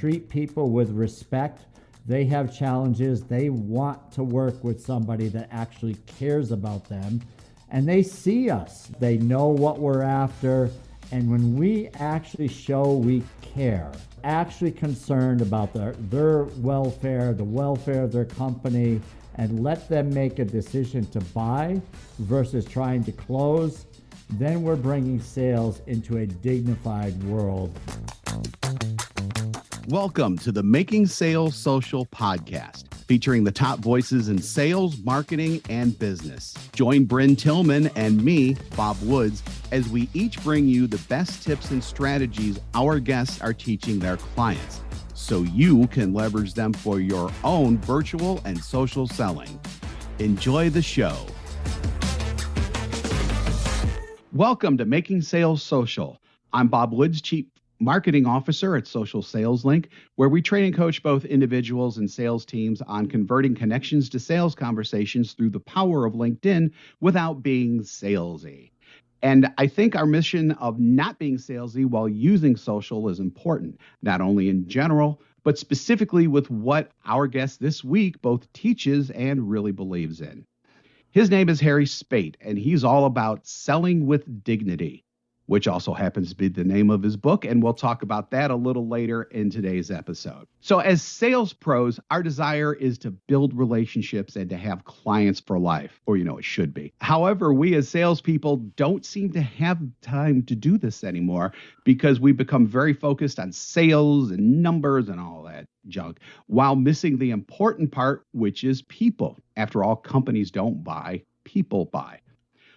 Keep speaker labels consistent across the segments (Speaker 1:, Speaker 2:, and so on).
Speaker 1: treat people with respect. They have challenges. They want to work with somebody that actually cares about them. And they see us, they know what we're after. And when we actually show we care, actually concerned about their, their welfare, the welfare of their company, and let them make a decision to buy versus trying to close, then we're bringing sales into a dignified world.
Speaker 2: Welcome to the Making Sales Social podcast, featuring the top voices in sales, marketing, and business. Join Brynne Tillman and me, Bob Woods, as we each bring you the best tips and strategies our guests are teaching their clients so you can leverage them for your own virtual and social selling. Enjoy the show. Welcome to Making Sales Social. I'm Bob Woods, Chief Marketing Officer at Social Sales Link, where we train and coach both individuals and sales teams on converting connections to sales conversations through the power of LinkedIn without being salesy. And I think our mission of not being salesy while using social is important, not only in general, but specifically with what our guest this week both teaches and really believes in. His name is Harry Spaight, and he's all about selling with dignity, which also happens to be the name of his book. And we'll talk about that a little later in today's episode. So, as sales pros, our desire is to build relationships and to have clients for life, or, you know, it should be. However, we as salespeople don't seem to have time to do this anymore because we become very focused on sales and numbers and all that junk while missing the important part, which is people. After all, companies don't buy, people buy.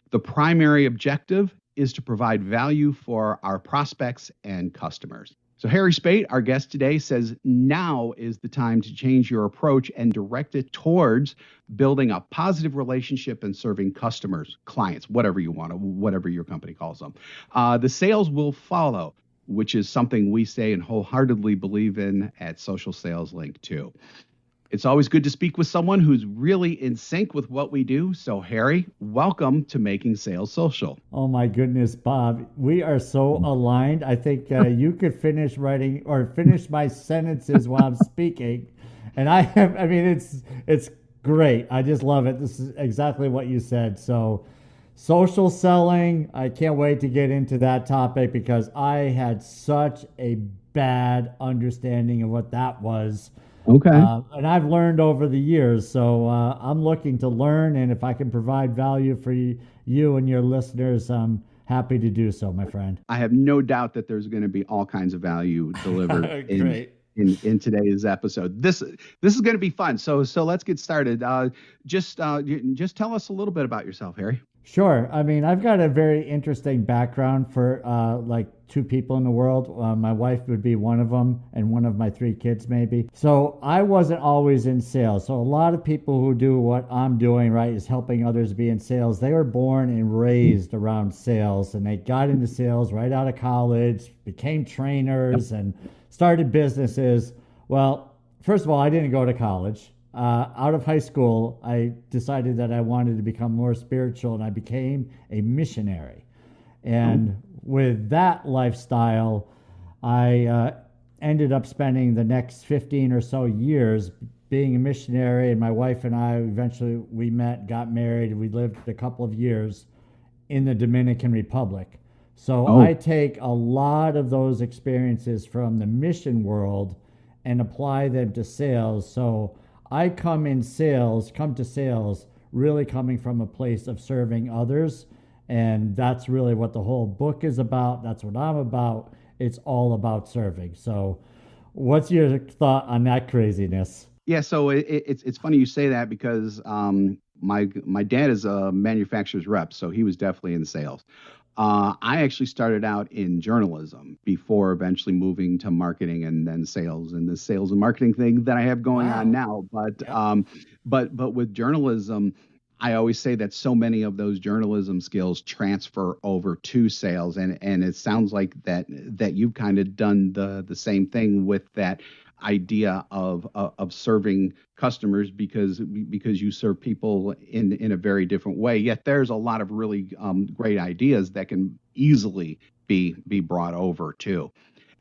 Speaker 2: The primary objective is to provide value for our prospects and customers. So, Harry Spaight, our guest today, says now is the time to change your approach and direct it towards building a positive relationship and serving customers, clients, whatever you want, to, whatever your company calls them. Uh, the sales will follow which is something we say and wholeheartedly believe in at Social Sales Link too. It's always good to speak with someone who's really in sync with what we do. So, Harry, welcome to Making Sales Social.
Speaker 1: Oh, my goodness, Bob. We are so aligned. I think uh, you could finish writing or finish my sentences while I'm speaking. And I have, I mean, it's, it's great. I just love it. This is exactly what you said. So, Social selling, I can't wait to get into that topic because I had such a bad understanding of what that was.
Speaker 2: Okay.
Speaker 1: Uh, and I've learned over the years. So uh, I'm looking to learn. And if I can provide value for you and your listeners, I'm happy to do so, my friend.
Speaker 2: I have no doubt that there's going to be all kinds of value delivered in, in, in today's episode. This this is going to be fun. So so let's get started. Uh, just uh, just tell us a little bit about yourself, Harry.
Speaker 1: Sure. I mean, I've got a very interesting background for uh, like two people in the world. Uh, my wife would be one of them, and one of my three kids, maybe. So I wasn't always in sales. So a lot of people who do what I'm doing, right, is helping others be in sales. They were born and raised around sales, and they got into sales right out of college, became trainers, and started businesses. Well, first of all, I didn't go to college uh, out of high school, I decided that I wanted to become more spiritual, and I became a missionary. And with that lifestyle, I uh, ended up spending the next 15 or so years being a missionary. And my wife and I eventually we met, got married, we lived a couple of years in the Dominican Republic. So oh. I take a lot of those experiences from the mission world and apply them to sales. So I come in sales, come to sales, really coming from a place of serving others. And that's really what the whole book is about. That's what I'm about. It's all about serving. So, what's your thought on that craziness?
Speaker 2: Yeah, so it, it's it's funny you say that because um, my my dad is a manufacturer's rep, so he was definitely in sales. Uh, I actually started out in journalism before eventually moving to marketing and then sales and the sales and marketing thing that I have going wow. on now. But yeah. um, but but with journalism, I always say that so many of those journalism skills transfer over to sales, and and it sounds like that that you've kind of done the the same thing with that idea of uh, of serving customers because because you serve people in in a very different way. Yet there's a lot of really um, great ideas that can easily be be brought over too.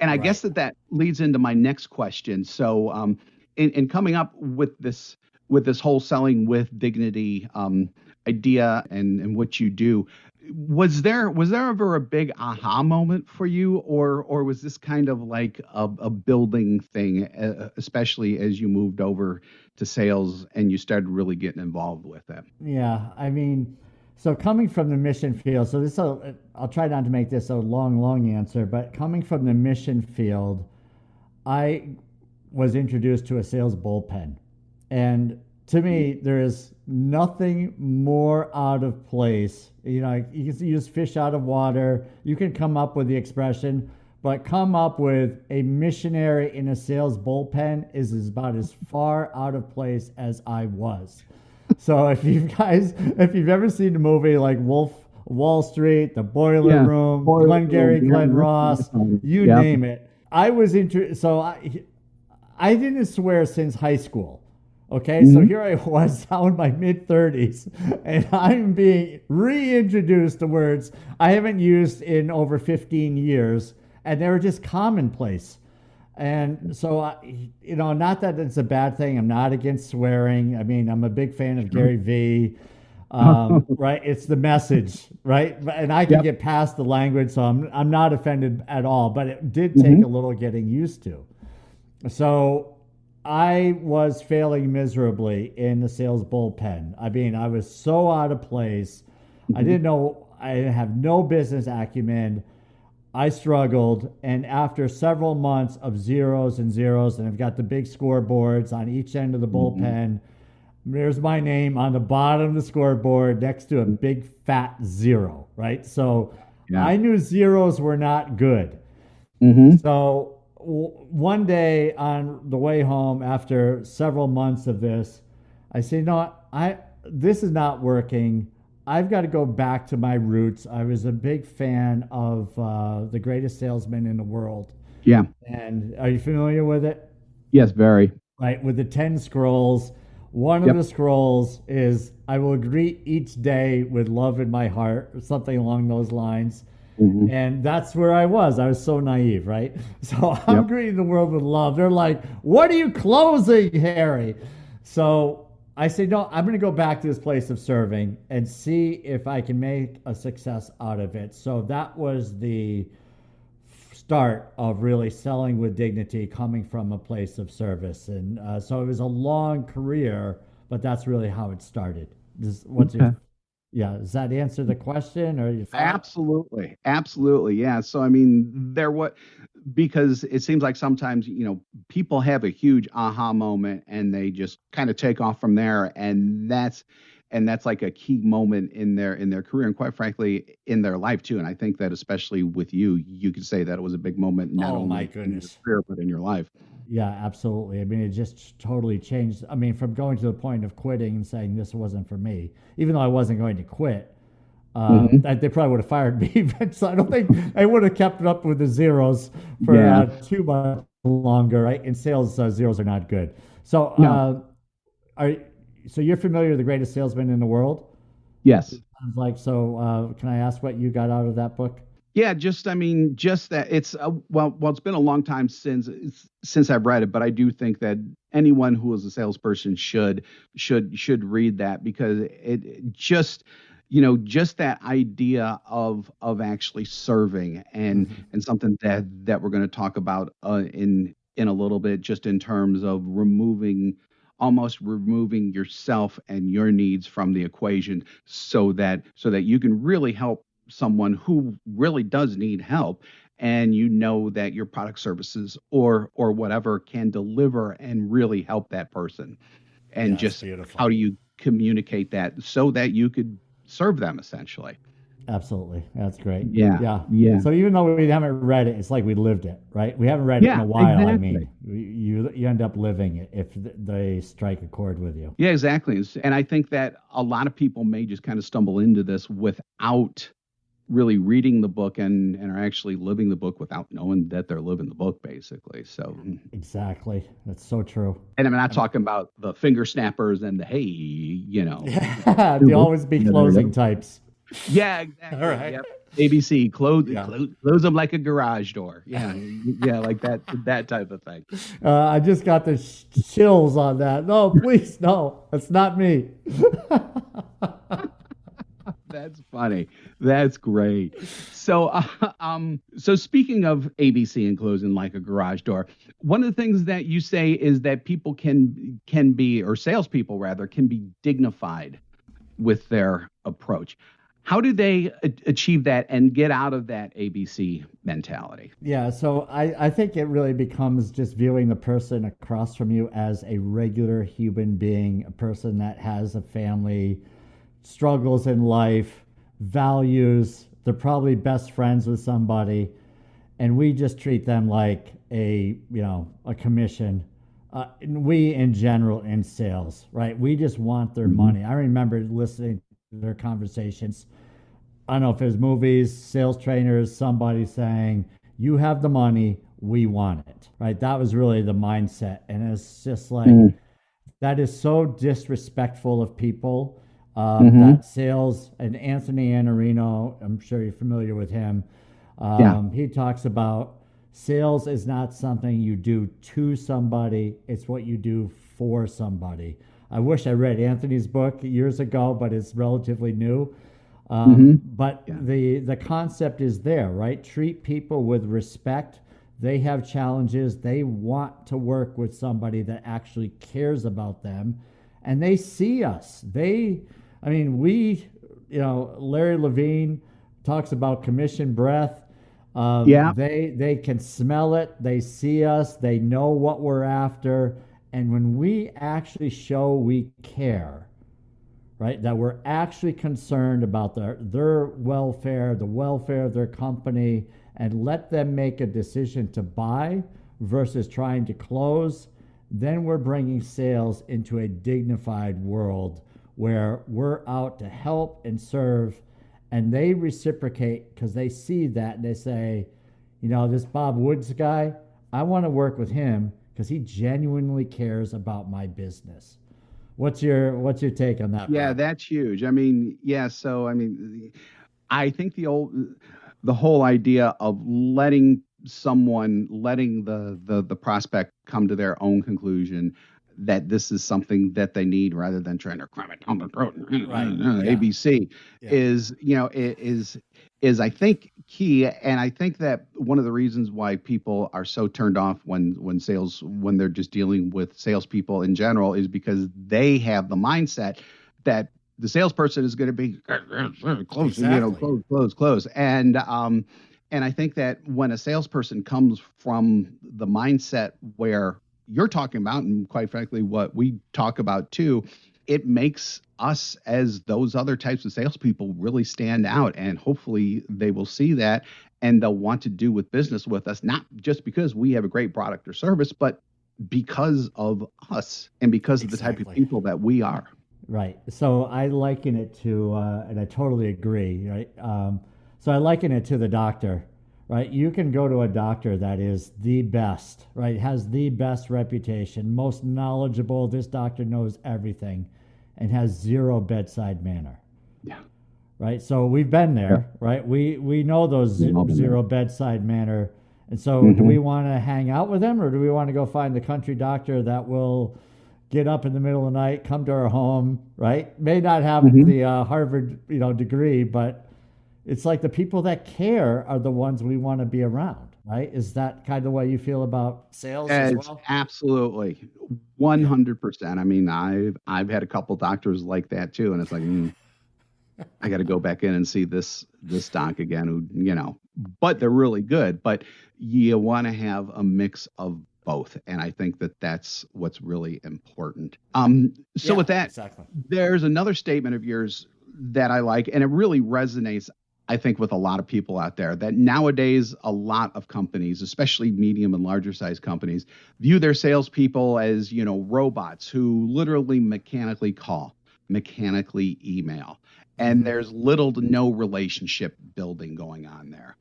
Speaker 2: And I right. guess that that leads into my next question. So, um, in, in coming up with this with this whole selling with dignity um, idea and and what you do, was there was there ever a big aha moment for you, or or was this kind of like a, a building thing, especially as you moved over to sales and you started really getting involved with it?
Speaker 1: Yeah, I mean so coming from the mission field, so this will, I'll try not to make this a long, long answer, but coming from the mission field, I was introduced to a sales bullpen. And to me, there is nothing more out of place. You know, you can use fish out of water. You can come up with the expression, but come up with a missionary in a sales bullpen is about as far out of place as I was. So if you guys, if you've ever seen a movie like Wolf Wall Street, The Boiler yeah, Room, Boiler Glengarry Room, Glen Ross, you name it. I was into so I I didn't swear since high school. Okay, mm-hmm. so here I was now in my mid 30s, and I'm being reintroduced to words I haven't used in over 15 years, and they were just commonplace. And so, I, you know, not that it's a bad thing. I'm not against swearing. I mean, I'm a big fan of Gary Vee. Um, right? It's the message, right? And I can yep. get past the language, so I'm I'm not offended at all. But it did take mm-hmm. a little getting used to. So I was failing miserably in the sales bullpen. I mean, I was so out of place. Mm-hmm. I didn't know. I have no business acumen. I struggled, and after several months of zeros and zeros, and I've got the big scoreboards on each end of the mm-hmm. bullpen. Mm-hmm. There's my name on the bottom of the scoreboard next to a big fat zero, right? So yeah. I knew zeros were not good. Mm-hmm. So one day on the way home, after several months of this, I said, "No, I this is not working. I've got to go back to my roots. I was a big fan of uh, The Greatest Salesman in the World.
Speaker 2: Yeah.
Speaker 1: And are you familiar with it?
Speaker 2: Yes, very.
Speaker 1: Right, with the 10 scrolls. One yep. of the scrolls is I will greet each day with love in my heart, or something along those lines. Mm-hmm. And that's where I was. I was so naive, right? So I'm yep. greeting the world with love. They're like, What are you closing, Harry? So I say, no, I'm going to go back to this place of serving and see if I can make a success out of it. So that was the start of really selling with dignity coming from a place of service. And uh, so it was a long career, but that's really how it started. This, what's okay. your, yeah, does that answer the question or you
Speaker 2: Absolutely. Absolutely. Yeah. So, I mean, there what, because it seems like sometimes you know people have a huge aha moment and they just kind of take off from there and that's and that's like a key moment in their in their career and quite frankly in their life too and i think that especially with you you could say that it was a big moment not
Speaker 1: oh,
Speaker 2: only
Speaker 1: my goodness.
Speaker 2: in your career but in your life
Speaker 1: yeah absolutely i mean it just totally changed i mean from going to the point of quitting and saying this wasn't for me even though i wasn't going to quit uh, mm-hmm. They probably would have fired me, so I don't think I would have kept it up with the zeros for yeah. uh, too much longer. Right? In sales, uh, zeros are not good. So, no. Uh, are so you're familiar with the greatest salesman in the world?
Speaker 2: Yes.
Speaker 1: Sounds like so, uh, can I ask what you got out of that book?
Speaker 2: Yeah, just I mean, just that it's uh, well, well, it's been a long time since since I've read it, but I do think that anyone who is a salesperson should should should read that because it, it just you know just that idea of of actually serving and mm-hmm. and something that that we're going to talk about uh, in in a little bit just in terms of removing almost removing yourself and your needs from the equation so that so that you can really help someone who really does need help and you know that your product services or or whatever can deliver and really help that person and just beautiful. how do you communicate that so that you could serve them essentially.
Speaker 1: Absolutely. That's great.
Speaker 2: Yeah.
Speaker 1: Yeah.
Speaker 2: Yeah.
Speaker 1: So even though we haven't read it, it's like we lived it, right? We haven't read yeah, it in a while. Exactly. I mean, you you end up living it if they strike a chord with you.
Speaker 2: Yeah, exactly. And I think that a lot of people may just kind of stumble into this without really reading the book and and are actually living the book without knowing that they're living the book basically so
Speaker 1: exactly that's so true
Speaker 2: and i'm not talking about the finger snappers and the hey you know
Speaker 1: the always be closing types
Speaker 2: Yeah, exactly. All right. Yep. ABC, close, yeah. close, close them like a garage door. Yeah, yeah, like that, that type of thing.
Speaker 1: Uh, I just got the sh- chills on that. No, please, no, it's not me.
Speaker 2: That's funny. That's great. So, uh, um, so speaking of ABC and closing like a garage door, one of the things that you say is that people can can be, or salespeople rather, can be dignified with their approach. How do they achieve that and get out of that ABC mentality?
Speaker 1: Yeah, so I, I think it really becomes just viewing the person across from you as a regular human being, a person that has a family, struggles in life, values, they're probably best friends with somebody, and we just treat them like a, you know, a commission. Uh, we in general in sales, right? We just want their mm-hmm. money. I remember listening to their conversations. I don't know if it was movies, sales trainers, somebody saying, You have the money, we want it. Right. That was really the mindset. And it's just like mm. that is so disrespectful of people. Um, mm-hmm. That sales and Anthony Iannarino, I'm sure you're familiar with him. Um, yeah. He talks about sales is not something you do to somebody, it's what you do for somebody. I wish I read Anthony's book years ago, but it's relatively new. Um, mm-hmm. But yeah. the the concept is there, right? Treat people with respect. They have challenges. They want to work with somebody that actually cares about them, and they see us. They, I mean, we, you know, Larry Levine talks about commission breath. Um, yeah. They they can smell it. They see us. They know what we're after and when we actually show we care, right, that we're actually concerned about their, their welfare, the welfare of their company, and let them make a decision to buy versus trying to close, then we're bringing sales into a dignified world where we're out to help and serve. And they reciprocate because they see that and they say, you know, this Bob Woods guy, I want to work with him because he genuinely cares about my business. What's your what's your take on that?
Speaker 2: Yeah, that's huge. I mean, yeah. So I mean, I think the old the whole idea of letting someone letting the the the prospect come to their own conclusion that this is something that they need rather than trying to cram it down the throat right. yeah. abc yeah. is you know is is I think key, and I think that one of the reasons why people are so turned off when when sales when they're just dealing with salespeople in general is because they have the mindset that the salesperson is going to be close, exactly. you know, close, close, close, and um, and I think that when a salesperson comes from the mindset where you're talking about, and quite frankly, what we talk about too, it makes us as those other types of salespeople really stand out. And hopefully they will see that and they'll want to do with business with us, not just because we have a great product or service, but because of us and because exactly. of the type of people that we are.
Speaker 1: Right. So I liken it to, uh, and I totally agree. Right. Um, so I liken it to the doctor. Right. You can go to a doctor that is the best. Right. Has the best reputation, most knowledgeable. This doctor knows everything and has zero bedside manner.
Speaker 2: Yeah.
Speaker 1: Right. So we've been there, yeah. right? We we know those zero bedside manner. And so mm-hmm. do we want to hang out with them or do we want to go find the country doctor that will get up in the middle of the night, come to our home, right? May not have mm-hmm. the uh, Harvard, you know, degree, but it's like the people that care are the ones we want to be around right? Is that kind of the way you feel about sales as well?
Speaker 2: Absolutely, one hundred percent. I mean, I've I've had a couple doctors like that too, and it's like, mm, I got to go back in and see this this doc again. Who you know, but they're really good. But you want to have a mix of both, and I think that that's what's really important. Um, so yeah, with that, exactly. there's another statement of yours that I like, and it really resonates. I think with a lot of people out there that nowadays a lot of companies, especially medium and larger size companies, view their salespeople as you know robots who literally mechanically call, mechanically email, and mm-hmm. there's little to no relationship building going on there.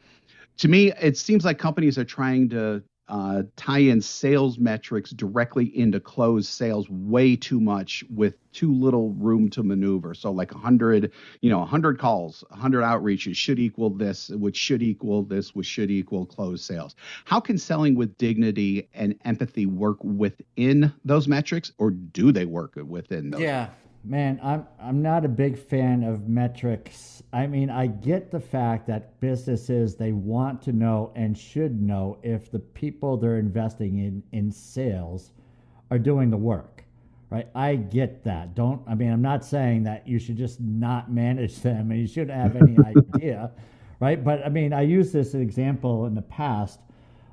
Speaker 2: To me, it seems like companies are trying to uh, tie in sales metrics directly into closed sales way too much with too little room to maneuver. So like 100, you know, 100 calls, 100 outreaches should equal this, which should equal this, which should equal closed sales. How can selling with dignity and empathy work within those metrics, or do they work within those?
Speaker 1: Yeah. Man, I'm I'm not a big fan of metrics. I mean, I get the fact that businesses they want to know and should know if the people they're investing in in sales are doing the work. Right? I get that. Don't I mean, I'm not saying that you should just not manage them and you shouldn't have any idea, right? But I mean, I used this example in the past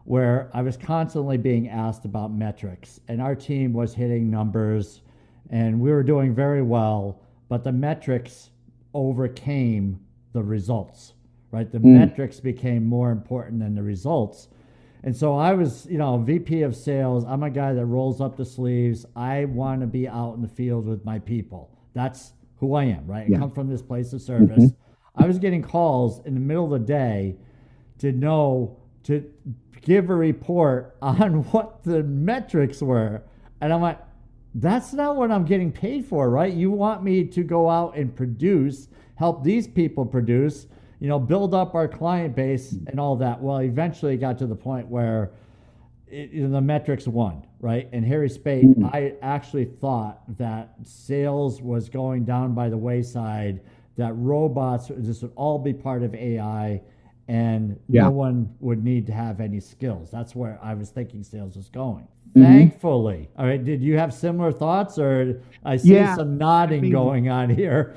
Speaker 1: where I was constantly being asked about metrics and our team was hitting numbers and we were doing very well, but the metrics overcame the results, right? The mm. metrics became more important than the results. And so I was, you know, VP of sales. I'm a guy that rolls up the sleeves. I want to be out in the field with my people. That's who I am, right? Yeah. I come from this place of service. Mm-hmm. I was getting calls in the middle of the day to know to give a report on what the metrics were. And I'm like, that's not what I'm getting paid for, right? You want me to go out and produce, help these people produce, you know, build up our client base and all that. Well, eventually it got to the point where it, you know, the metrics won, right? And Harry Spaight, mm-hmm. I actually thought that sales was going down by the wayside, that robots, this would all be part of AI and yeah. no one would need to have any skills. That's where I was thinking sales was going. Mm-hmm. Thankfully, all right. Did you have similar thoughts, or I see yeah, some nodding I mean, going on here?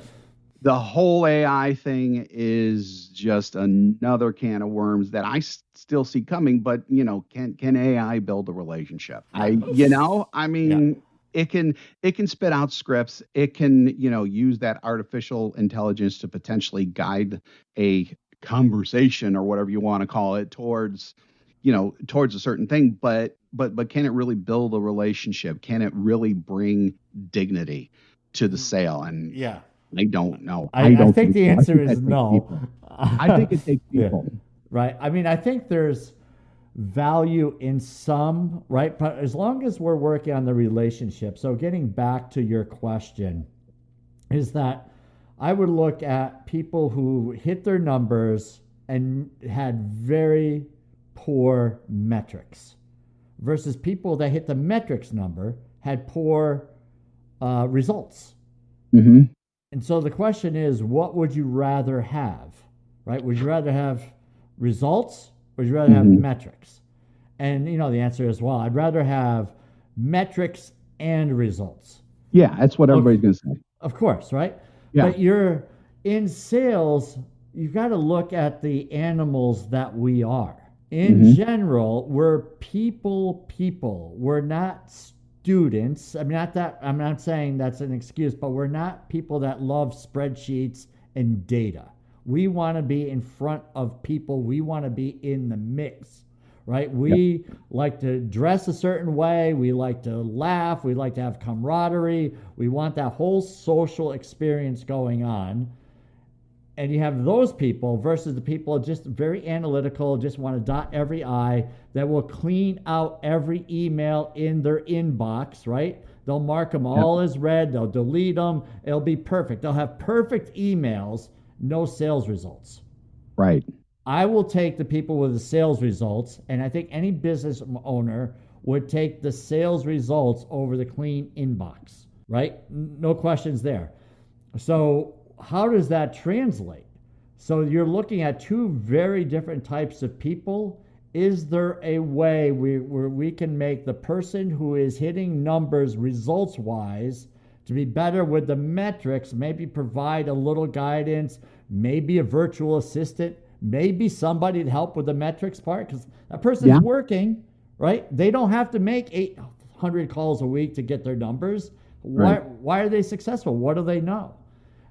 Speaker 2: The whole AI thing is just another can of worms that I still see coming. But you know, can can AI build a relationship? I, you know, I mean. Yeah it can it can spit out scripts it can you know use that artificial intelligence to potentially guide a conversation or whatever you want to call it towards you know towards a certain thing but but but can it really build a relationship? Can it really bring dignity to the mm. sale? And
Speaker 1: yeah.
Speaker 2: I don't know.
Speaker 1: I, I
Speaker 2: don't
Speaker 1: I think, think, the answer is no.
Speaker 2: i think it takes people. Yeah.
Speaker 1: right? I mean i think there's value in some right? But as long as we're working on the relationship so getting back to your question is that I would look at people who hit their numbers and had very poor metrics versus people that hit the metrics number had poor uh, results. Mm-hmm. And so the question is, what would you rather have? Right? Would you rather have results or would you rather mm-hmm. have metrics? And you know the answer is well, I'd rather have metrics and results.
Speaker 2: Yeah, that's what everybody's going to say.
Speaker 1: Of course, right? Yeah. But you're in sales, you've got to look at the animals that we are. In mm-hmm. general, we're people, people. We're not students. I mean, not that I'm not saying that's an excuse, but we're not people that love spreadsheets and data. We want to be in front of people. We want to be in the mix right? We yep. like to dress a certain way. We like to laugh. We like to have camaraderie. We want that whole social experience going on. And you have those people versus the people just very analytical, just want to dot every I, that will clean out every email in their inbox, right? They'll mark them all yep. as read. They'll delete them. It'll be perfect. They'll have perfect emails, no sales results.
Speaker 2: Right.
Speaker 1: I will take the people with the sales results, and I think any business owner would take the sales results over the clean inbox, right? No questions there. So, how does that translate? So, you're looking at two very different types of people. Is there a way we, where we can make the person who is hitting numbers results wise to be better with the metrics, maybe provide a little guidance, maybe a virtual assistant? maybe somebody to help with the metrics part because that person's yeah. working, right? They don't have to make 800 calls a week to get their numbers. Why, why are they successful? What do they know?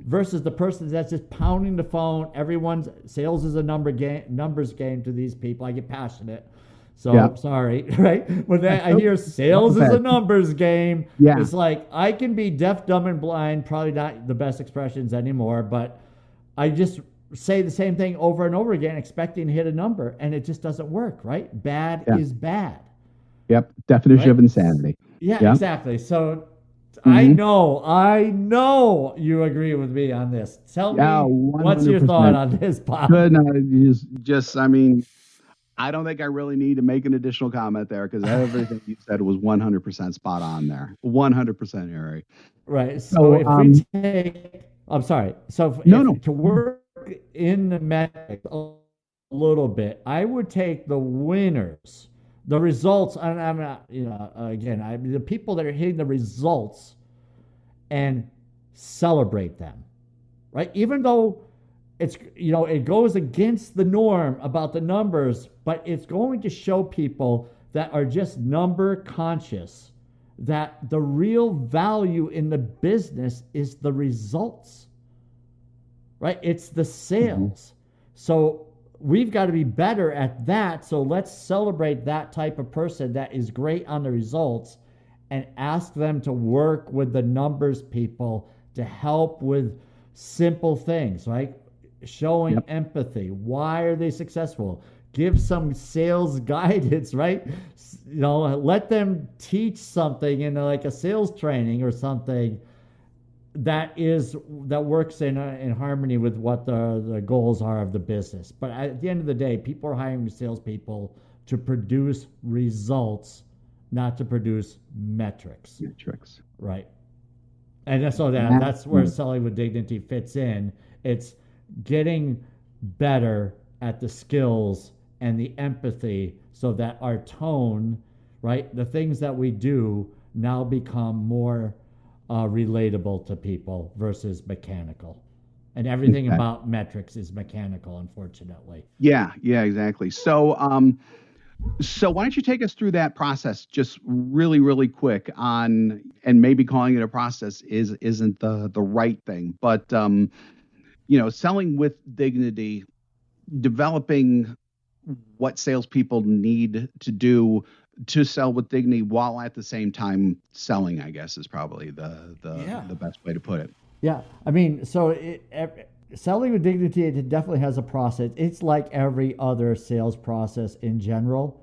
Speaker 1: Versus the person that's just pounding the phone. Everyone's sales is a number game, numbers game to these people. I get passionate. So yeah. I'm sorry, right? When I hear sales is a numbers game, yeah. it's like I can be deaf, dumb, and blind. Probably not the best expressions anymore, but I just say the same thing over and over again, expecting to hit a number, and it just doesn't work, right? Bad yeah. is bad.
Speaker 2: Yep. Definition right? of insanity.
Speaker 1: Yeah, yeah, exactly. So mm-hmm. I know, I know you agree with me on this. Tell yeah, me 100%. what's your thought on this, Bob?
Speaker 2: Good. No, just, just, I mean, I don't think I really need to make an additional comment there because everything you said was 100% spot on there. 100% Harry.
Speaker 1: Right. So, so if um, we take, I'm sorry. So if, no, if, no. to work in the metrics a little bit, I would take the winners, the results. And I'm not, you know, again, I the people that are hitting the results and celebrate them, right? Even though it's you know it goes against the norm about the numbers but it's going to show people that are just number conscious that the real value in the business is the results right it's the sales mm-hmm. so we've got to be better at that so let's celebrate that type of person that is great on the results and ask them to work with the numbers people to help with simple things like showing yep. empathy. Why are they successful? Give some sales guidance, right? You know, let them teach something in like a sales training or something that is that works in uh, in harmony with what the the goals are of the business. But at the end of the day, people are hiring salespeople to produce results, not to produce metrics.
Speaker 2: Metrics,
Speaker 1: right? And so that that's where selling with dignity fits in. It's getting better at the skills and the empathy so that our tone, right, the things that we do now become more uh, relatable to people versus mechanical. And everything about metrics is mechanical, unfortunately.
Speaker 2: Yeah, yeah, exactly. So, um, so why don't you take us through that process just really, really quick on, and maybe calling it a process is isn't the the right thing, but um, you know, selling with dignity, developing what salespeople need to do to sell with dignity while at the same time selling. I guess is probably the the, yeah. the best way to put it.
Speaker 1: Yeah, I mean, so it, selling with dignity it definitely has a process. It's like every other sales process in general.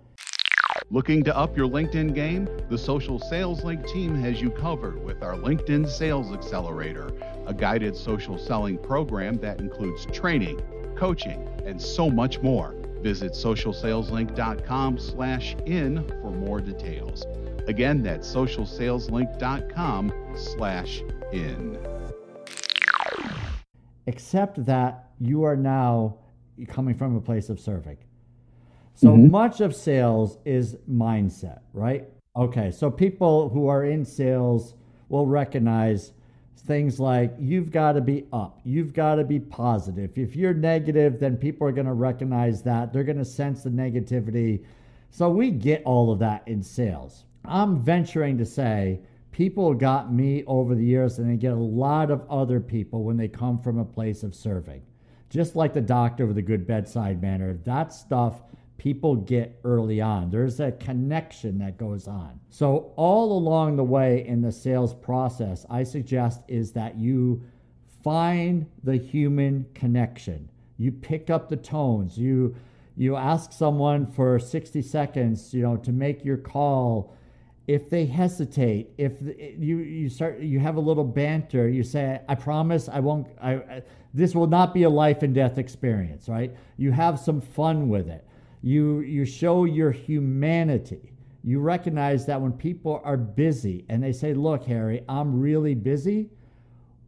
Speaker 2: Looking to up your LinkedIn game? The Social Sales Link team has you covered with our LinkedIn Sales Accelerator, a guided social selling program that includes training, coaching, and so much more. Visit socialsaleslink.com slash in for more details. Again, that's socialsaleslink.com slash in.
Speaker 1: Except that you are now coming from a place of serving. So mm-hmm. much of sales is mindset, right? Okay, so people who are in sales will recognize things like you've got to be up, you've got to be positive. If you're negative, then people are going to recognize that. They're going to sense the negativity. So we get all of that in sales. I'm venturing to say people got me over the years and they get a lot of other people when they come from a place of serving. Just like the doctor with a good bedside manner, that stuff people get early on. There's a connection that goes on. So, all along the way in the sales process, I suggest is that you find the human connection. You pick up the tones. You you ask someone for 60 seconds, you know, to make your call. If they hesitate, if you you start you have a little banter, you say, "I promise I won't I this will not be a life and death experience, right? You have some fun with it you, you show your humanity. You recognize that when people are busy and they say, Look, Harry, I'm really busy,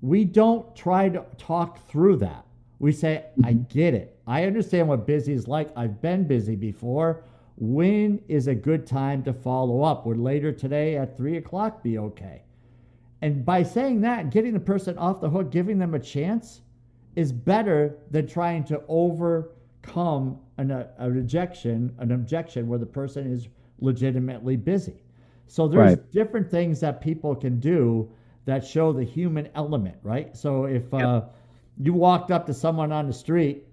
Speaker 1: we don't try to talk through that. We say, I mm-hmm. get it. I understand what busy is like. I've been busy before. When is a good time to follow up? Would later today at three o'clock be okay? And by saying that, getting the person off the hook, giving them a chance is better than trying to overcome an, a, a rejection, an objection where the person is legitimately busy. So there's right. different things that people can do that show the human element, right? So if yep. uh, you walked up to someone on the street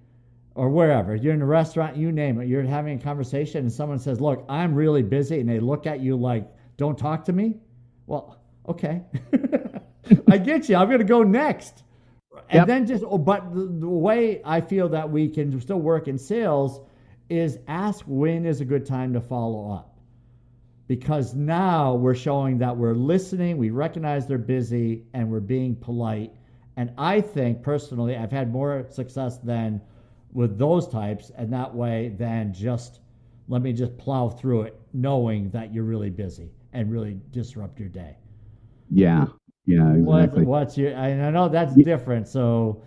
Speaker 1: or wherever, you're in a restaurant, you name it, you're having a conversation and someone says, Look, I'm really busy, and they look at you like, Don't talk to me. Well, okay. I get you. I'm going to go next And yep. then just, oh, but the, the way I feel that we can still work in sales is ask when is a good time to follow up. Because now we're showing that we're listening, we recognize they're busy, and we're being polite. And I think personally, I've had more success than with those types, and that way than just let me just plow through it, knowing that you're really busy and really disrupt your day.
Speaker 2: Yeah, yeah, exactly.
Speaker 1: What, what's your? I know that's yeah. different. So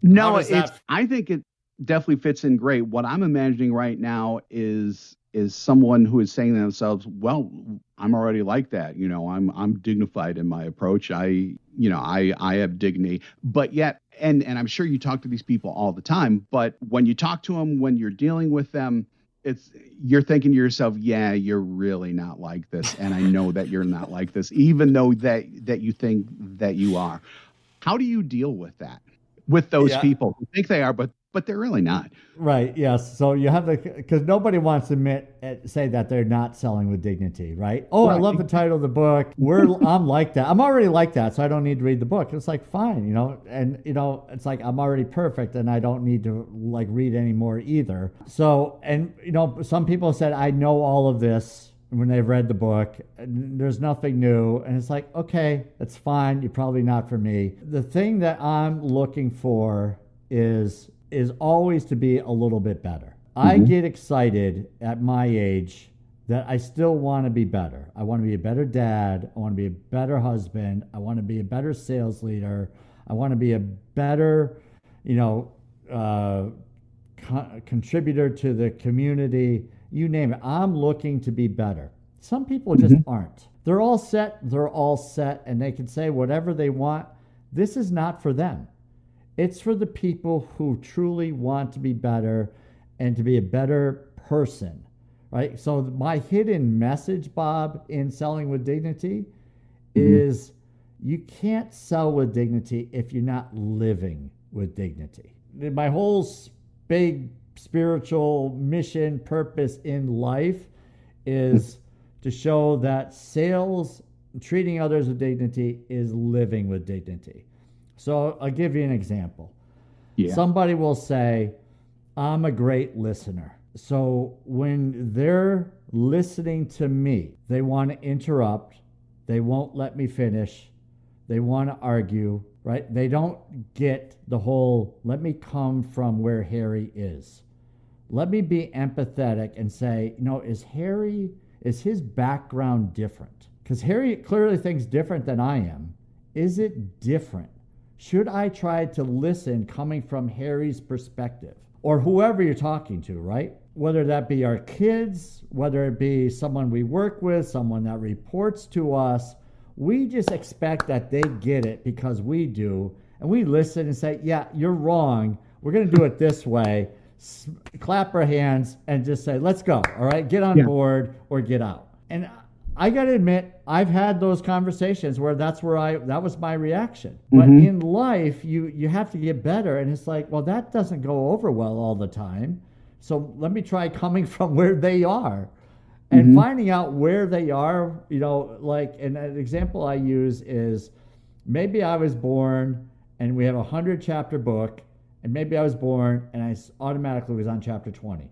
Speaker 2: no, it's. That... I think it definitely fits in great. What I'm imagining right now is is someone who is saying to themselves, "Well, I'm already like that. You know, I'm I'm dignified in my approach. I, you know, I I have dignity. But yet, and and I'm sure you talk to these people all the time. But when you talk to them, when you're dealing with them, it's you're thinking to yourself, yeah, you're really not like this, and I know that you're not like this, even though that that you think that you are. How do you deal with that with those yeah. people who think they are, but but they're really not.
Speaker 1: Right. Yes. So you have the because nobody wants to admit eh, say that they're not selling with dignity, right? Oh, right. I love the title of the book. We're I'm like that. I'm already like that, so I don't need to read the book. It's like fine, you know, and you know, it's like I'm already perfect, and I don't need to like read anymore either. So, and you know, some people said I know all of this when they've read the book. There's nothing new. And it's like, okay, that's fine. You're probably not for me. The thing that I'm looking for is is always to be a little bit better. Mm-hmm. I get excited at my age that I still want to be better. I want to be a better dad. I want to be a better husband. I want to be a better sales leader. I want to be a better, you know, uh, co- contributor to the community. You name it. I'm looking to be better. Some people just mm-hmm. aren't. They're all set. They're all set, and they can say whatever they want. This is not for them. It's for the people who truly want to be better and to be a better person, right? So, my hidden message, Bob, in selling with dignity mm-hmm. is you can't sell with dignity if you're not living with dignity. My whole big spiritual mission, purpose in life is to show that sales, treating others with dignity, is living with dignity. So I'll give you an example. Yeah. Somebody will say, I'm a great listener. So when they're listening to me, they want to interrupt, they won't let me finish, they want to argue, right? They don't get the whole, let me come from where Harry is. Let me be empathetic and say, you know, is Harry, is his background different? Because Harry clearly thinks different than I am. Is it different? Should I try to listen coming from Harry's perspective or whoever you're talking to, right? Whether that be our kids, whether it be someone we work with, someone that reports to us, we just expect that they get it because we do. And we listen and say, yeah, you're wrong. We're going to do it this way. clap our hands and just say, let's go. All right, get on yeah. board or get out. And I got to admit, I've had those conversations where that's where I that was my reaction. But mm-hmm. in life, you you have to get better, and it's like, well, that doesn't go over well all the time. So let me try coming from where they are, and mm-hmm. finding out where they are. You know, like and an example I use is maybe I was born and we have a hundred chapter book, and maybe I was born and I automatically was on chapter twenty.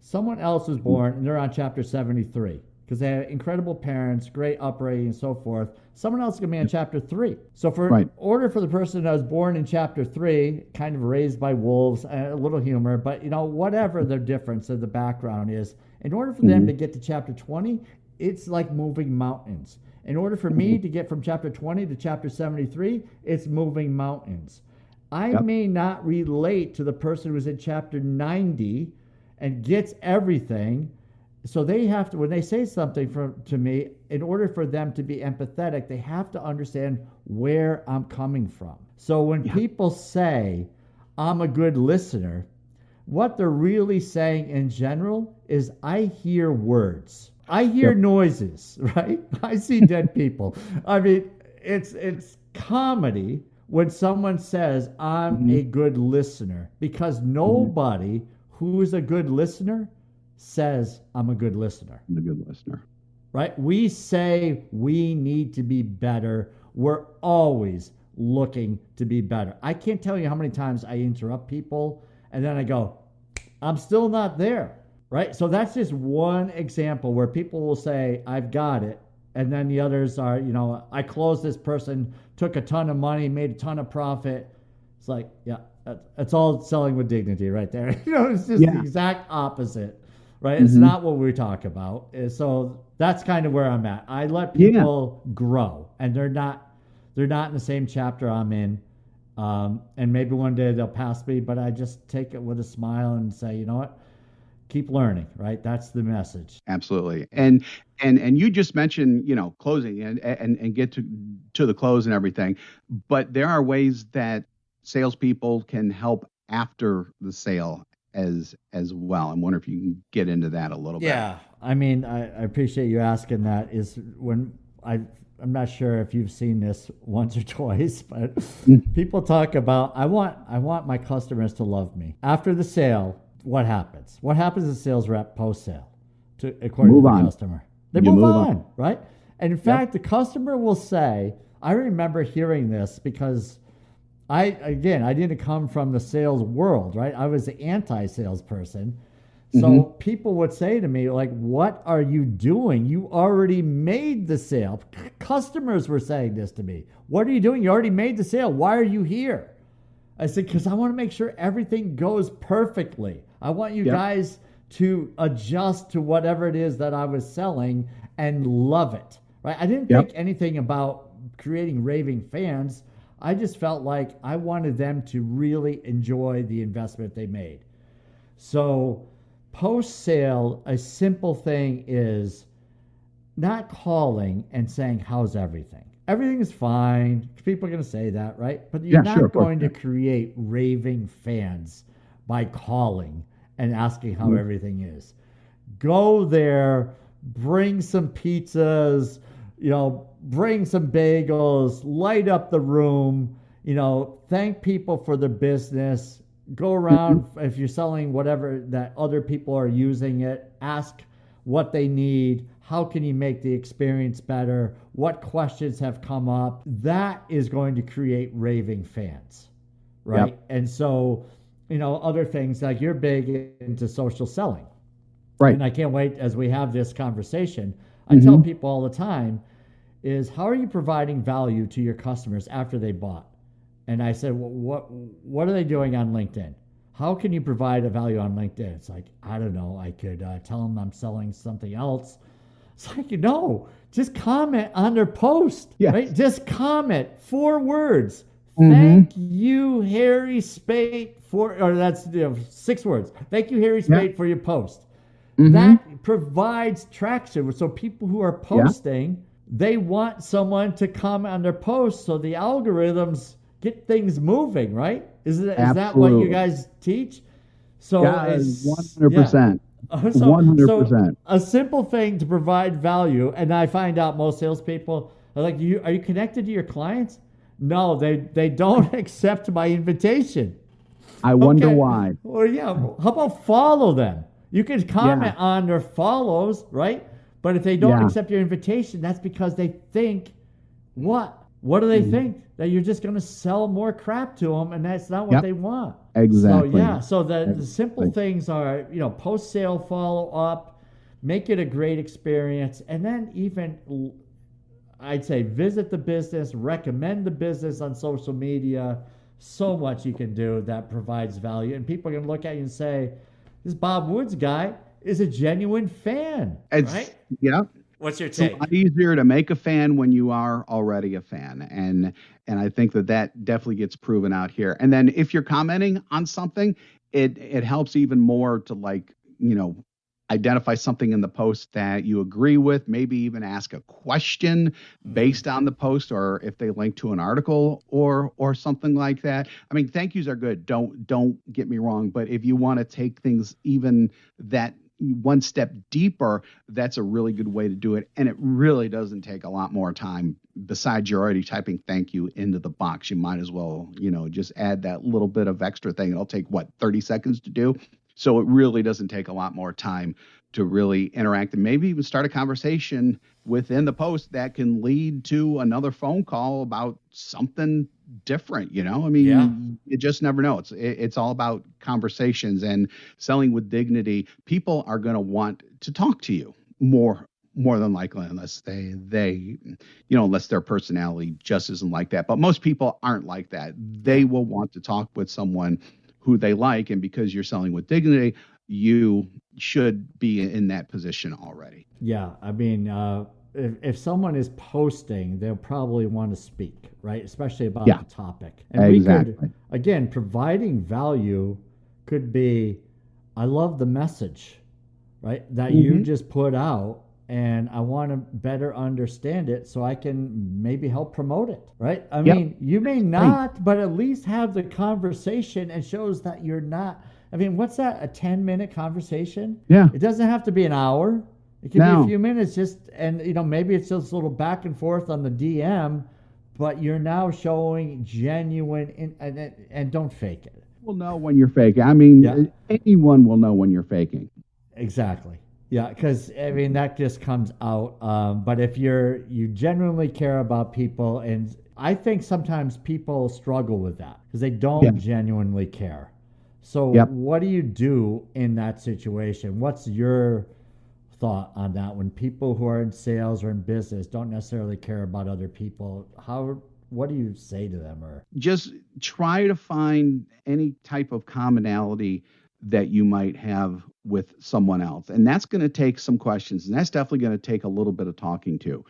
Speaker 1: Someone else was born and they're on chapter seventy three because they have incredible parents, great upbringing, and so forth. Someone else is going to be in chapter three. So, for right. order for the person that was born in chapter three, kind of raised by wolves, a little humor, but you know, whatever the difference of the background is, in order for mm-hmm. them to get to chapter 20, it's like moving mountains. In order for me mm-hmm. to get from chapter 20 to chapter 73, it's moving mountains. I yep. may not relate to the person who's in chapter 90 and gets everything so they have to when they say something to me in order for them to be empathetic they have to understand where i'm coming from so when yeah. people say i'm a good listener what they're really saying in general is i hear words i hear yep. noises right i see dead people i mean it's it's comedy when someone says i'm mm-hmm. a good listener because mm-hmm. nobody mm-hmm. who's a good listener says, I'm a good listener.
Speaker 2: I'm a good listener.
Speaker 1: Right? We say we need to be better. We're always looking to be better. I can't tell you how many times I interrupt people and then I go, I'm still not there. Right. So that's just one example where people will say, I've got it. And then the others are, you know, I closed this person, took a ton of money, made a ton of profit. It's like, yeah, that's all selling with dignity right there. you know, it's just yeah. the exact opposite, right? Mm-hmm. It's not what we talk about. So that's kind of where I'm at. I let people yeah. grow, and they're not they're not in the same chapter I'm in. Um, and maybe one day they'll pass me, but I just take it with a smile and say, you know what? Keep learning, right? That's the message.
Speaker 2: Absolutely. And and and you just mentioned, you know, closing and and and get to to the close and everything. But there are ways that salespeople can help after the sale as as well. I'm wondering if you can get into that a little
Speaker 1: yeah,
Speaker 2: bit.
Speaker 1: Yeah, I mean, I, I, appreciate you asking that. Is when I I'm not sure if you've seen this once or twice, but mm. people talk about I want I want my customers to love me after the sale. What happens? What happens to sales rep post sale? To according move to the on. customer, they move, move on, on, right? And in fact, yep. the customer will say, I remember hearing this because I again, I didn't come from the sales world, right? I was the anti-salesperson. So mm-hmm. people would say to me, like, what are you doing? You already made the sale. C- customers were saying this to me. What are you doing? You already made the sale. Why are you here? I said, because I want to make sure everything goes perfectly. I want you yep. guys to adjust to whatever it is that I was selling and love it. Right? I didn't yep. think anything about creating raving fans. I just felt like I wanted them to really enjoy the investment they made. So, post sale, a simple thing is not calling and saying, How's everything? Everything is fine. People are going to say that, right? But you're yeah, not sure, going to create raving fans by calling and asking how mm-hmm. everything is. Go there, bring some pizzas, you know, bring some bagels, light up the room, you know, thank people for the business. Go around mm-hmm. if you're selling whatever that other people are using it, ask what they need, how can you make the experience better, what questions have come up. That is going to create raving fans. Right? Yep. And so, you know, other things like you're big into social selling. Right. And I can't wait as we have this conversation. I mm-hmm. tell people all the time, is how are you providing value to your customers after they bought? And I said, well, what what are they doing on LinkedIn? How can you provide a value on LinkedIn? It's like I don't know. I could uh, tell them I'm selling something else. It's like no, just comment on their post. Yes. Right? Just comment four words. Mm-hmm. Thank you, Harry Spaight, for or that's you know, six words. Thank you, Harry Spaight, yeah. for your post. Mm-hmm. That provides traction. So people who are posting. Yeah they want someone to comment on their post so the algorithms get things moving, right? Is, it, is that what you guys teach?
Speaker 2: So guys, one hundred percent. One hundred percent.
Speaker 1: A simple thing to provide value, and I find out most salespeople are like, "You are you connected to your clients?" No, they they don't accept my invitation.
Speaker 2: I wonder okay. why.
Speaker 1: Well, yeah. How about follow them? You can comment yeah. on their follows, right? But if they don't yeah. accept your invitation, that's because they think, what? What do they mm. think? That you're just going to sell more crap to them, and that's not what yep. they want.
Speaker 2: Exactly.
Speaker 1: So yeah. So the, the simple things are, you know, post sale follow up, make it a great experience, and then even, I'd say, visit the business, recommend the business on social media. So much you can do that provides value, and people can look at you and say, "This Bob Woods guy, is a genuine fan. It's, right?
Speaker 2: Yeah.
Speaker 1: What's your take?
Speaker 2: It's a lot easier to make a fan when you are already a fan, and and I think that that definitely gets proven out here. And then if you're commenting on something, it it helps even more to like you know identify something in the post that you agree with, maybe even ask a question mm-hmm. based on the post or if they link to an article or or something like that. I mean, thank yous are good. Don't don't get me wrong, but if you want to take things even that one step deeper, that's a really good way to do it. And it really doesn't take a lot more time. Besides, you're already typing thank you into the box. You might as well, you know, just add that little bit of extra thing. It'll take what, 30 seconds to do? So it really doesn't take a lot more time to really interact and maybe even start a conversation within the post that can lead to another phone call about something different. You know, I mean,
Speaker 1: Yeah.
Speaker 2: you just never know. It's it, it's all about conversations and selling with dignity. People are going to want to talk to you more more than likely unless they they you know unless their personality just isn't like that but most people aren't like that they will want to talk with someone who they like and because you're selling with dignity you should be in that position already
Speaker 1: Yeah, I mean, uh, if, if someone is posting, they'll probably want to speak, right? Especially about
Speaker 2: Yeah.
Speaker 1: the topic. And we
Speaker 2: Exactly.
Speaker 1: could, again, providing value could be, I love the message, right? That you
Speaker 2: Mhm.
Speaker 1: just put out, and I want to better understand it so I can maybe help promote it, right? I
Speaker 2: Yep.
Speaker 1: mean, you may not, but at least have the conversation and shows that you're not. I mean, what's that? A 10 minute conversation?
Speaker 2: yeah
Speaker 1: It doesn't have to be an hour. It can be a few minutes, just and you know maybe it's just a little back and forth on the DM, but you're now showing genuine in, and, and, and don't fake it.
Speaker 2: will know when you're faking i mean
Speaker 1: Yeah.
Speaker 2: anyone will know when you're faking
Speaker 1: Exactly. Yeah, because I mean that just comes out. Um, but if you're you genuinely care about people, and I think sometimes people struggle with that because they don't
Speaker 2: Yeah.
Speaker 1: genuinely care. So
Speaker 2: Yep.
Speaker 1: what do you do in that situation? What's your thought on that when people who are in sales or in business don't necessarily care about other people? How what do you say to them or
Speaker 2: just try to find any type of commonality that you might have with someone else and that's going to take some questions and that's definitely going to take a little bit of talking to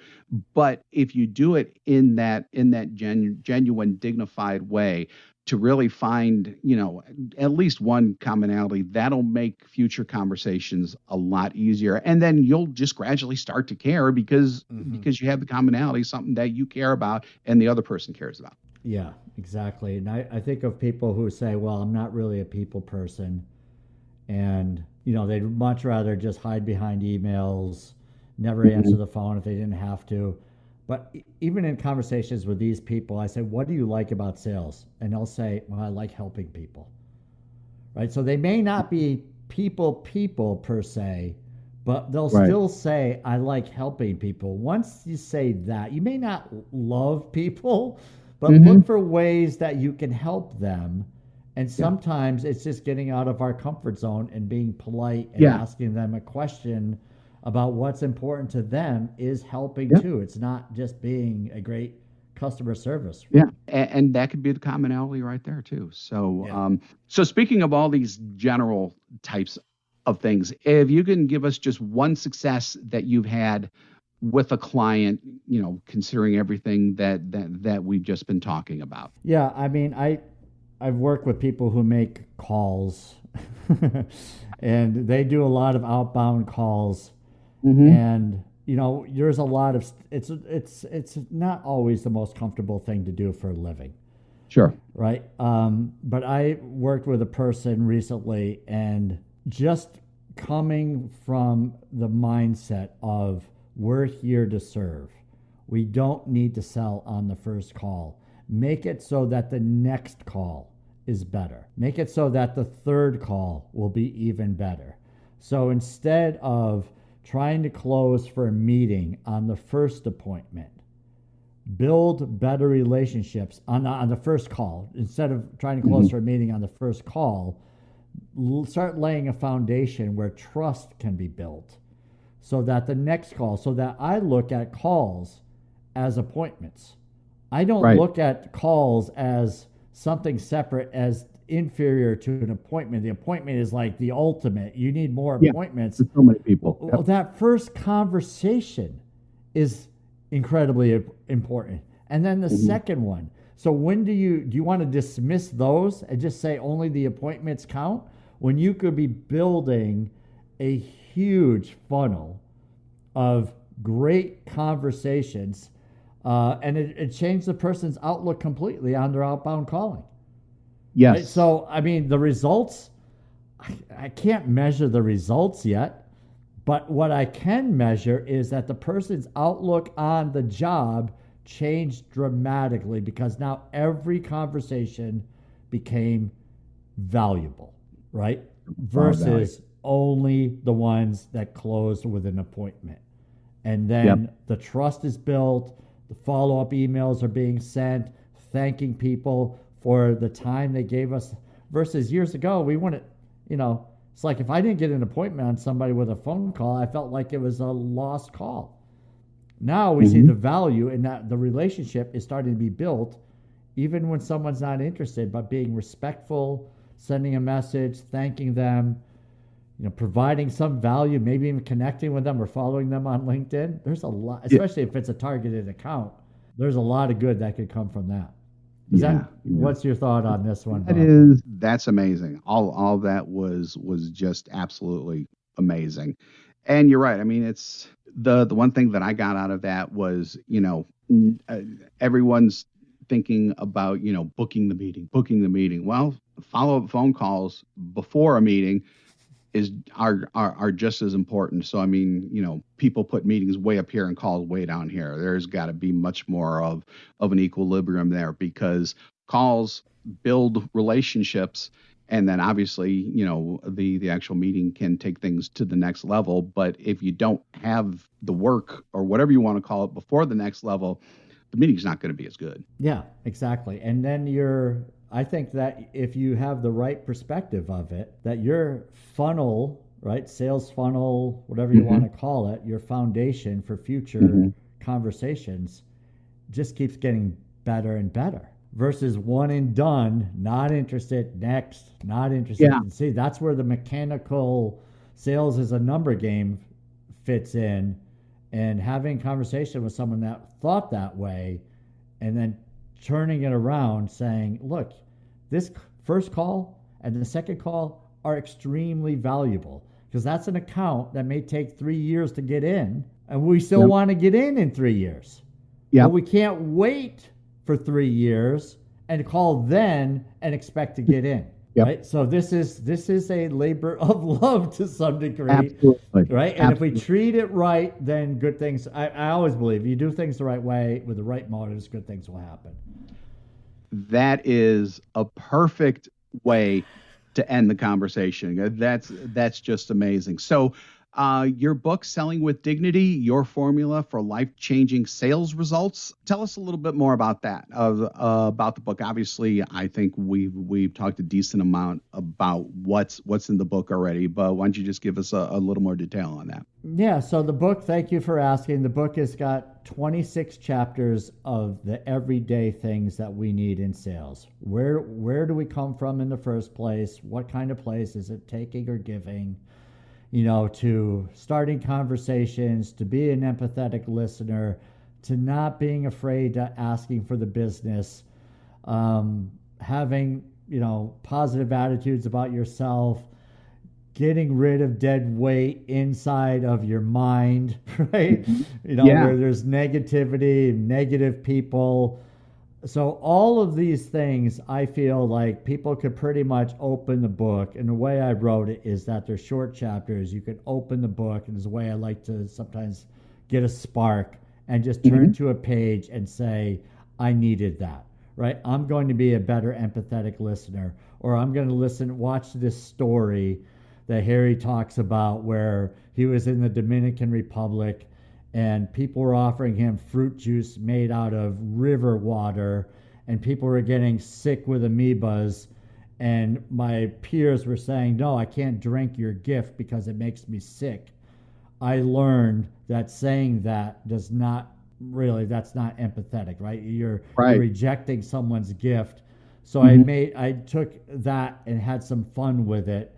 Speaker 2: but if you do it in that in that genu- genuine dignified way to really find you know at least one commonality that'll make future conversations a lot easier and then you'll just gradually start to care because
Speaker 1: Mhm.
Speaker 2: because you have the commonality something that you care about and the other person cares about
Speaker 1: Yeah, exactly. And I, I think of people who say, well, I'm not really a people person. And, you know, they'd much rather just hide behind emails, never
Speaker 2: Mhm.
Speaker 1: answer the phone if they didn't have to. But even in conversations with these people, I say, what do you like about sales? And they'll say, well, I like helping people. Right. So they may not be people, people per se, but they'll
Speaker 2: Right.
Speaker 1: still say, I like helping people. Once you say that, you may not love people, but
Speaker 2: Mhm.
Speaker 1: look for ways that you can help them. And sometimes it's just getting out of our comfort zone and being polite and
Speaker 2: Yeah.
Speaker 1: asking them a question about what's important to them is helping
Speaker 2: Yeah.
Speaker 1: too. It's not just being a great customer service.
Speaker 2: Yeah, and, and that could be the commonality right there too. So,
Speaker 1: Yeah.
Speaker 2: um, so speaking of all these general types of things, if you can give us just one success that you've had with a client, you know, considering everything that that that we've just been talking about.
Speaker 1: Yeah, I mean, I I've worked with people who make calls, and they do a lot of outbound calls,
Speaker 2: Mm-hmm.
Speaker 1: and you know, there's a lot of it's it's it's not always the most comfortable thing to do for a living.
Speaker 2: Sure.
Speaker 1: right? Um, but I worked with a person recently, and just coming from the mindset of we're here to serve, we don't need to sell on the first call. Make it so that the next call is better. Make it so that the third call will be even better. So instead of trying to close for a meeting on the first appointment, build better relationships on the, on the first call instead of trying to close mm-hmm. for a meeting on the first call start laying a foundation where trust can be built so that the next call so that i look at calls as appointments i don't
Speaker 2: Right.
Speaker 1: look at calls as something separate as inferior to an appointment the appointment is like the ultimate you need more
Speaker 2: Yeah.
Speaker 1: appointments
Speaker 2: so many people.
Speaker 1: well, that first conversation is incredibly important. And then the
Speaker 2: Mhm.
Speaker 1: second one. So when do you do you want to dismiss those and just say only the appointments count when you could be building a huge funnel of great conversations uh, and it, it changed the person's outlook completely on their outbound calling.
Speaker 2: Yes.
Speaker 1: Right? So, I mean, the results, I, I can't measure the results yet, but what I can measure is that the person's outlook on the job changed dramatically because now every conversation became valuable, right? Versus only the ones that closed with an appointment. And then
Speaker 2: Yep.
Speaker 1: the trust is built, the follow up emails are being sent. thanking people for the time they gave us versus years ago we wouldn't you know it's like if i didn't get an appointment on somebody with a phone call i felt like it was a lost call now we mm-hmm. see the value in that the relationship is starting to be built even when someone's not interested but being respectful sending a message thanking them you know providing some value maybe even connecting with them or following them on linkedin there's a lot especially yeah. if it's a targeted account there's a lot of good that could come from that is yeah, that what's your thought on this one?
Speaker 2: That Bob? is that's amazing. All all that was was just absolutely amazing. And you're right. I mean, it's the the one thing that I got out of that was, you know, uh, everyone's thinking about, you know, booking the meeting, booking the meeting. Well, follow up phone calls before a meeting is are, are are just as important. So I mean, you know, people put meetings way up here and calls way down here. There's got to be much more of of an equilibrium there because calls build relationships and then obviously you know the the actual meeting can take things to the next level but if you don't have the work or whatever you want to call it before the next level the meeting's not going to be as good
Speaker 1: yeah exactly and then you're I think that if you have the right perspective of it, that your funnel, right, sales funnel, whatever you mm-hmm. want to call it, your foundation for future mm-hmm. conversations just keeps getting better and better versus one and done, not interested, next, not interested. Yeah. See, that's where the mechanical sales is a number game fits in and having conversation with someone that thought that way and then turning it around saying, look, this first call and the second call are extremely valuable because that's an account that may take three years to get in, and we still yep. want to get in in three years. Yeah. We can't wait for three years and call then and expect to get in. Yep. Right. So this is this is a labor of love to some degree. Absolutely. Right. And Absolutely. if we treat it right, then good things I, I always believe you do things the right way with the right motives, good things will happen
Speaker 2: that is a perfect way to end the conversation. That's that's just amazing. So, uh, your book, Selling with Dignity: Your Formula for Life-Changing Sales Results. Tell us a little bit more about that. Uh, uh, about the book. Obviously, I think we've we've talked a decent amount about what's what's in the book already. But why don't you just give us a, a little more detail on that?
Speaker 1: Yeah. So the book. Thank you for asking. The book has got 26 chapters of the everyday things that we need in sales. Where where do we come from in the first place? What kind of place is it taking or giving? You know, to starting conversations, to be an empathetic listener, to not being afraid to asking for the business, um, having you know positive attitudes about yourself getting rid of dead weight inside of your mind, right? Mm-hmm. You know, yeah. where there's negativity, negative people. So, all of these things, I feel like people could pretty much open the book. And the way I wrote it is that they're short chapters. You could open the book, and there's a way I like to sometimes get a spark and just turn mm-hmm. to a page and say, I needed that, right? I'm going to be a better empathetic listener, or I'm going to listen, watch this story that Harry talks about where he was in the Dominican Republic and people were offering him fruit juice made out of river water and people were getting sick with amoebas and my peers were saying no i can't drink your gift because it makes me sick i learned that saying that does not really that's not empathetic right you're, right. you're rejecting someone's gift so mm-hmm. i made i took that and had some fun with it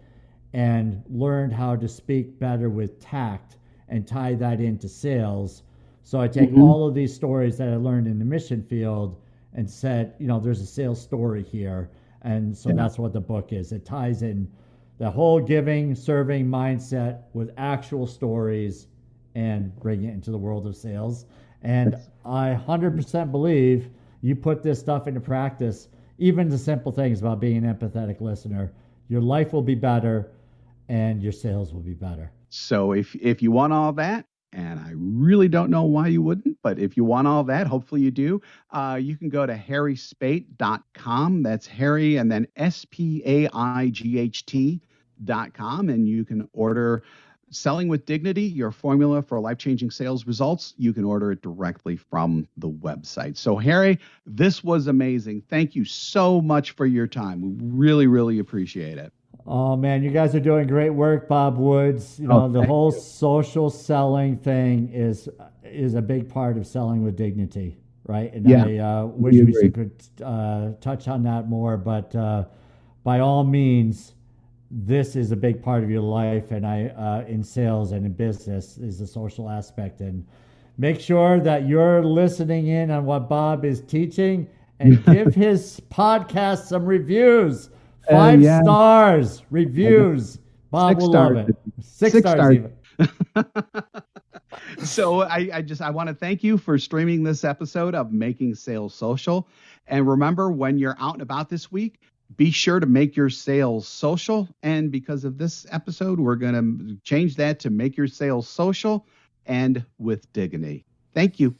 Speaker 1: and learned how to speak better with tact and tie that into sales. So I take mm-hmm. all of these stories that I learned in the mission field and said, you know, there's a sales story here. And so yeah. that's what the book is. It ties in the whole giving, serving mindset with actual stories and bring it into the world of sales. And I 100% believe you put this stuff into practice, even the simple things about being an empathetic listener, your life will be better and your sales will be better.
Speaker 2: So if if you want all that, and I really don't know why you wouldn't, but if you want all that, hopefully you do. Uh, you can go to harryspaight.com. That's Harry and then S P A I G H T.com, and you can order Selling with Dignity, your formula for life changing sales results, you can order it directly from the website. So, Harry, this was amazing. Thank you so much for your time. We really, really appreciate it.
Speaker 1: Oh man, you guys are doing great work, Bob Woods. You know, oh, the whole you. social selling thing is is a big part of selling with dignity, right? And yeah, I uh, wish we, we could uh, touch on that more, but uh, by all means, this is a big part of your life, and I uh, in sales and in business is the social aspect. And make sure that you're listening in on what Bob is teaching, and give his podcast some reviews. Uh, Five uh, yeah. stars reviews. Bob Six will stars. love it. Six, Six stars. stars.
Speaker 2: so I, I just I want to thank you for streaming this episode of Making Sales Social. And remember, when you're out and about this week, be sure to make your sales social. And because of this episode, we're going to change that to make your sales social and with dignity. Thank you.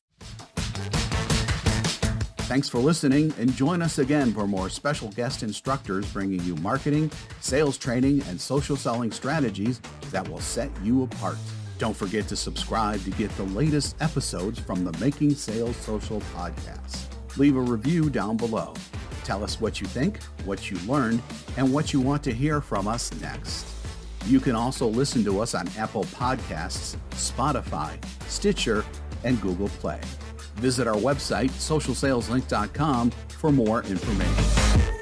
Speaker 2: Thanks for listening and join us again for more special guest instructors bringing you marketing, sales training, and social selling strategies that will set you apart. Don't forget to subscribe to get the latest episodes from the Making Sales Social podcast. Leave a review down below. Tell us what you think, what you learned, and what you want to hear from us next. You can also listen to us on Apple Podcasts, Spotify, Stitcher, and Google Play. Visit our website, socialsaleslink.com, for more information.